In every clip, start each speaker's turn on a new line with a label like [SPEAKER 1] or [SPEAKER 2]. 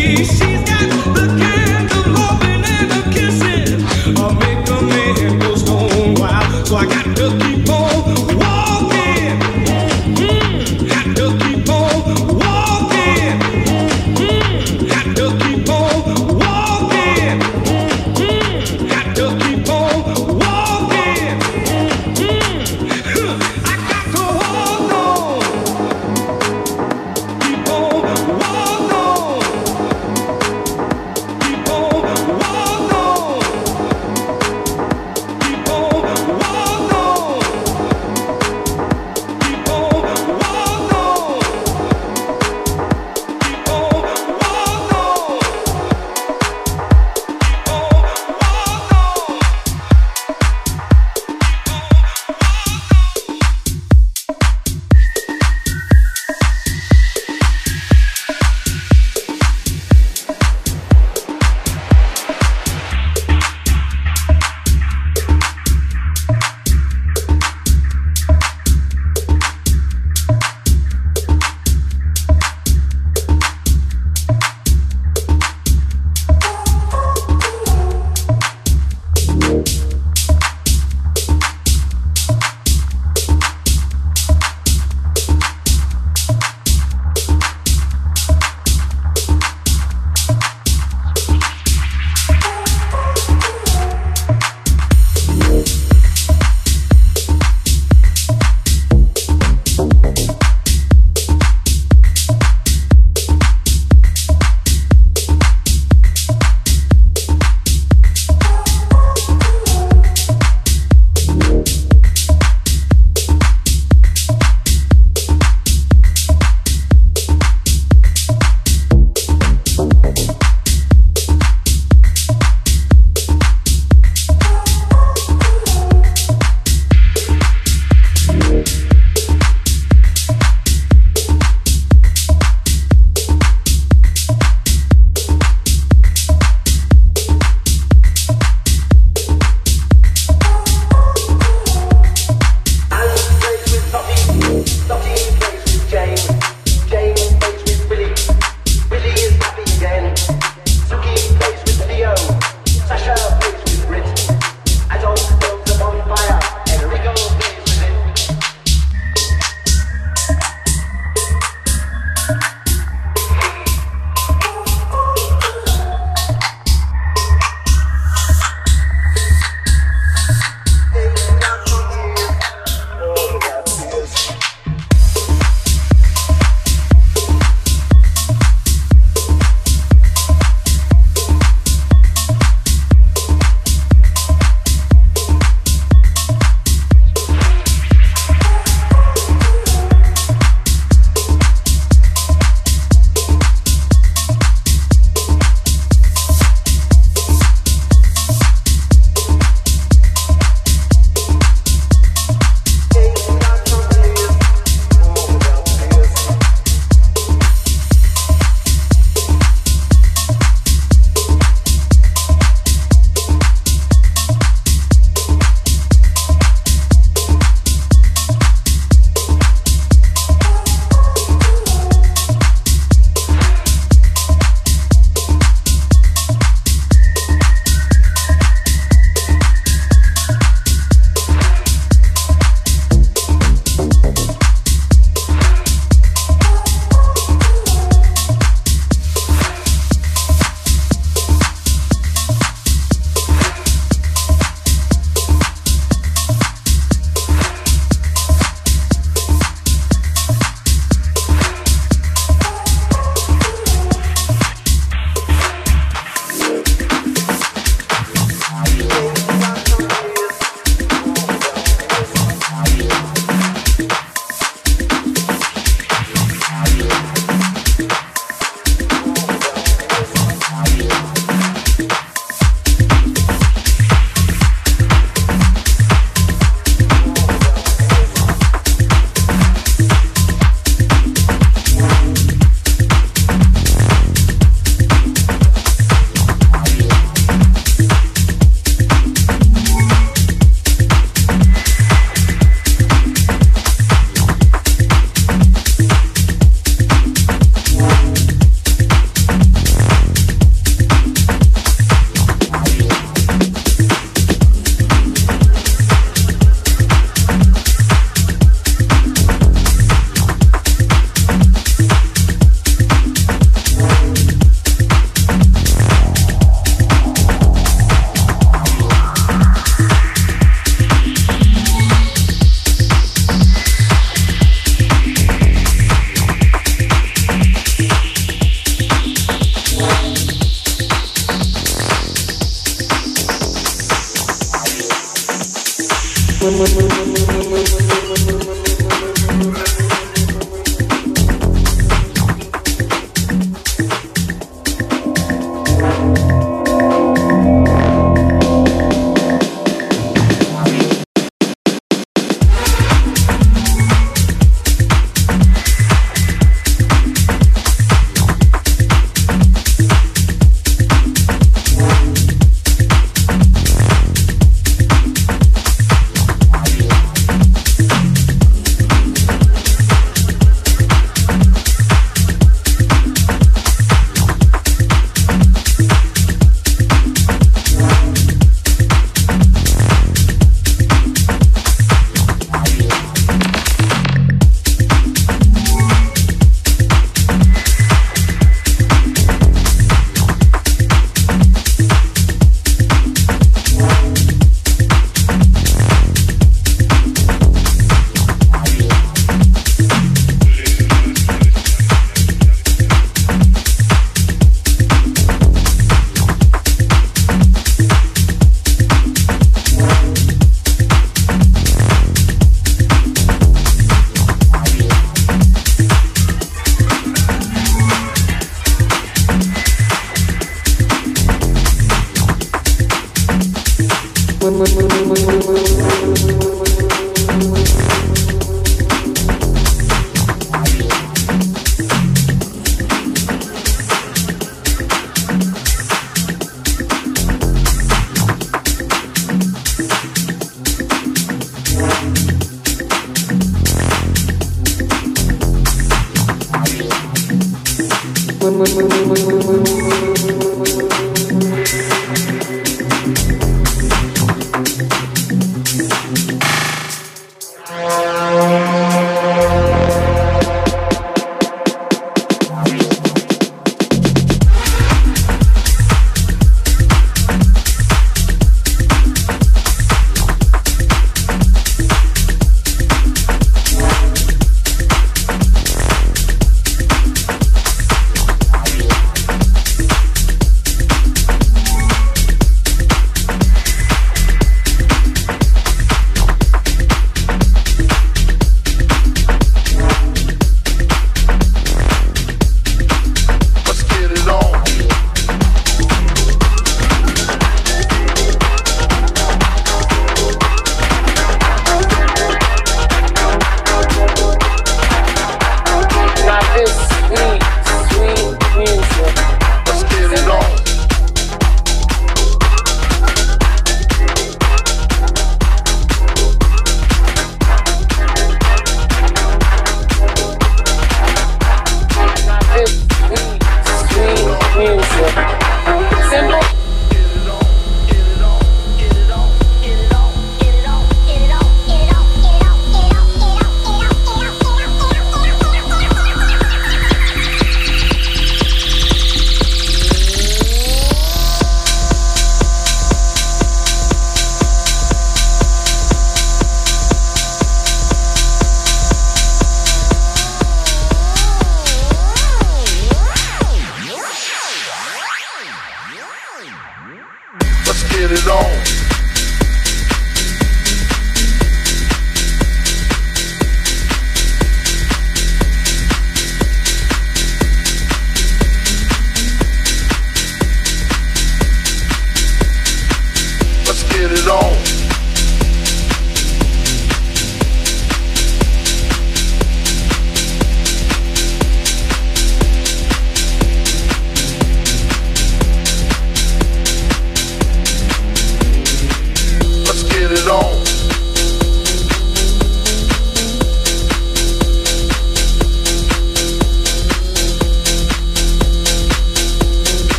[SPEAKER 1] she.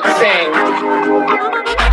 [SPEAKER 1] Could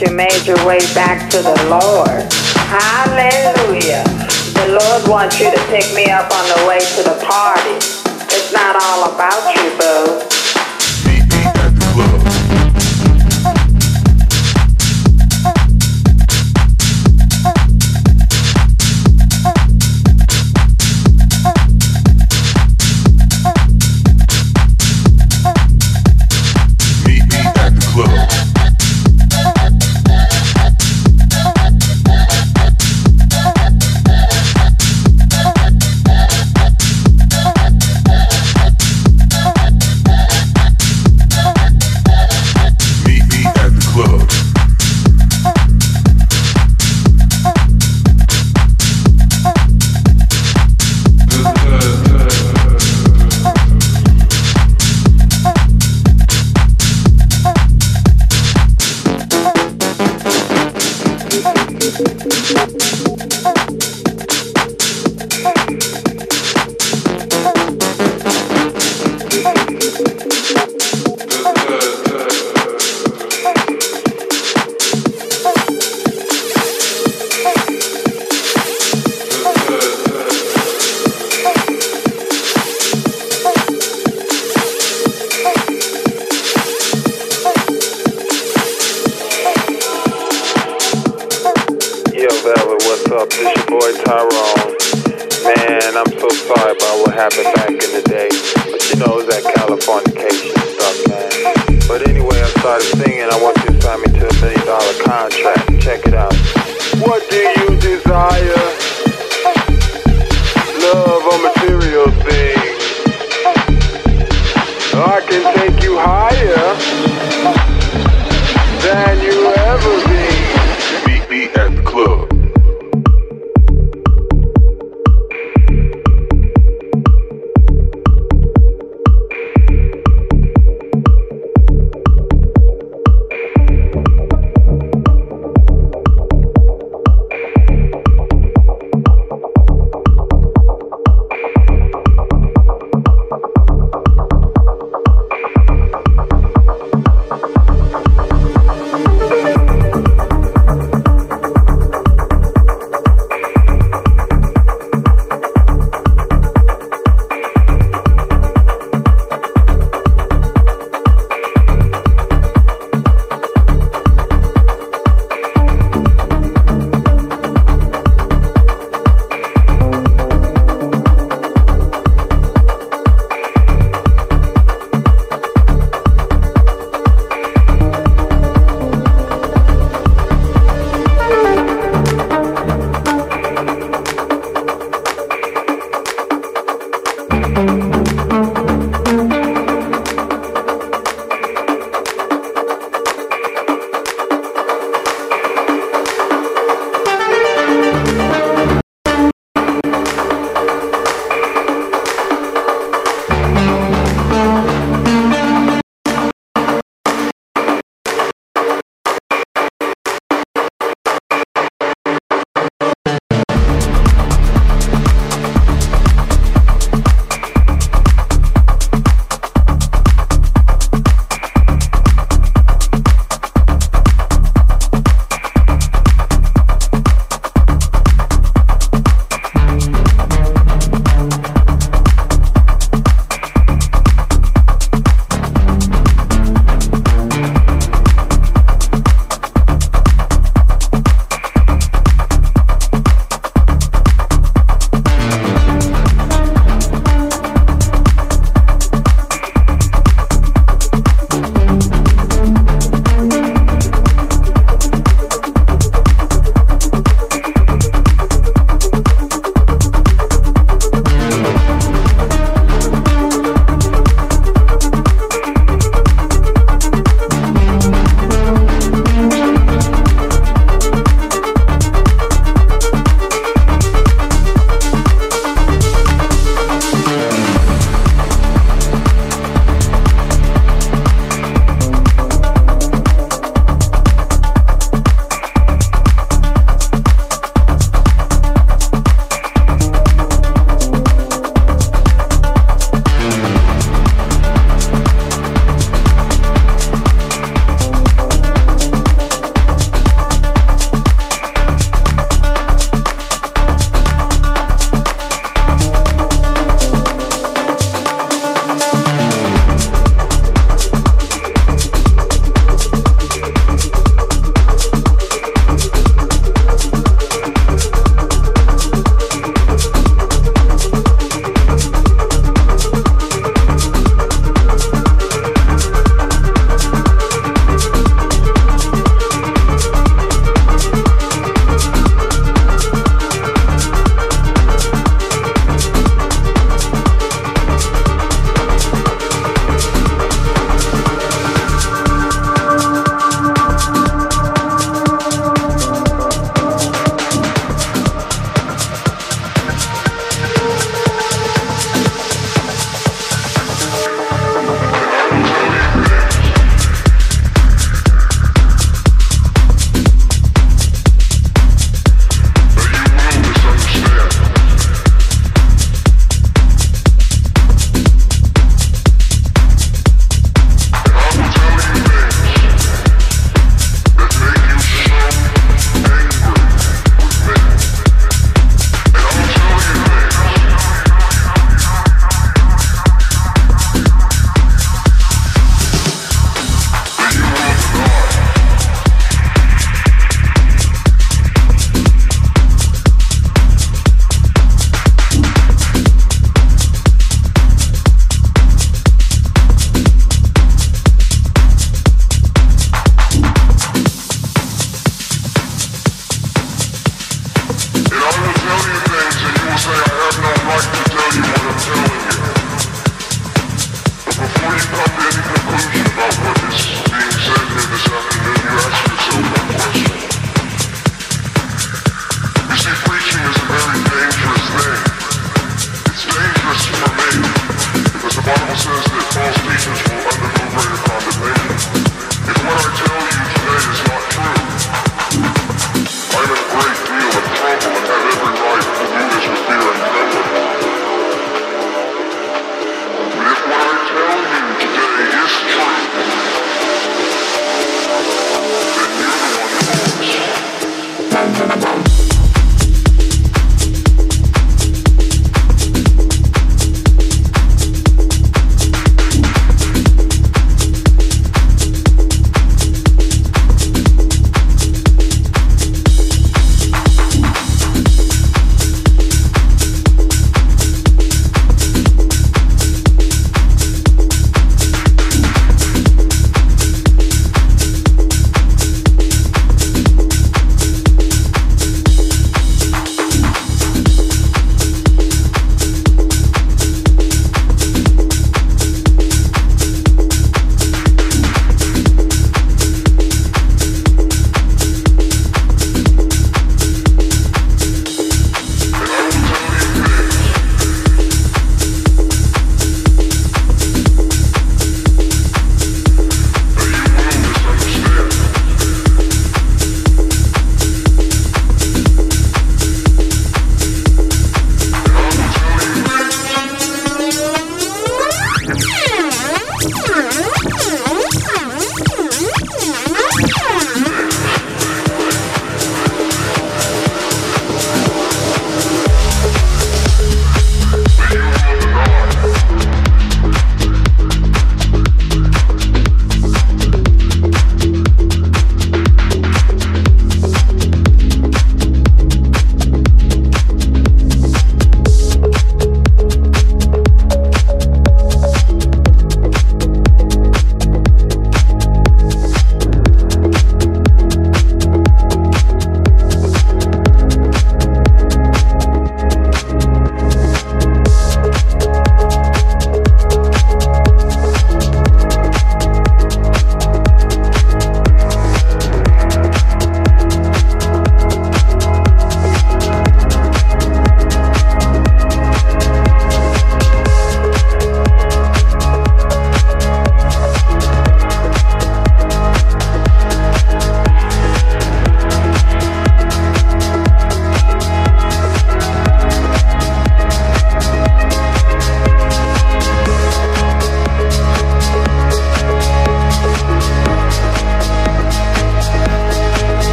[SPEAKER 2] you made your way back to the Lord.
[SPEAKER 3] happened back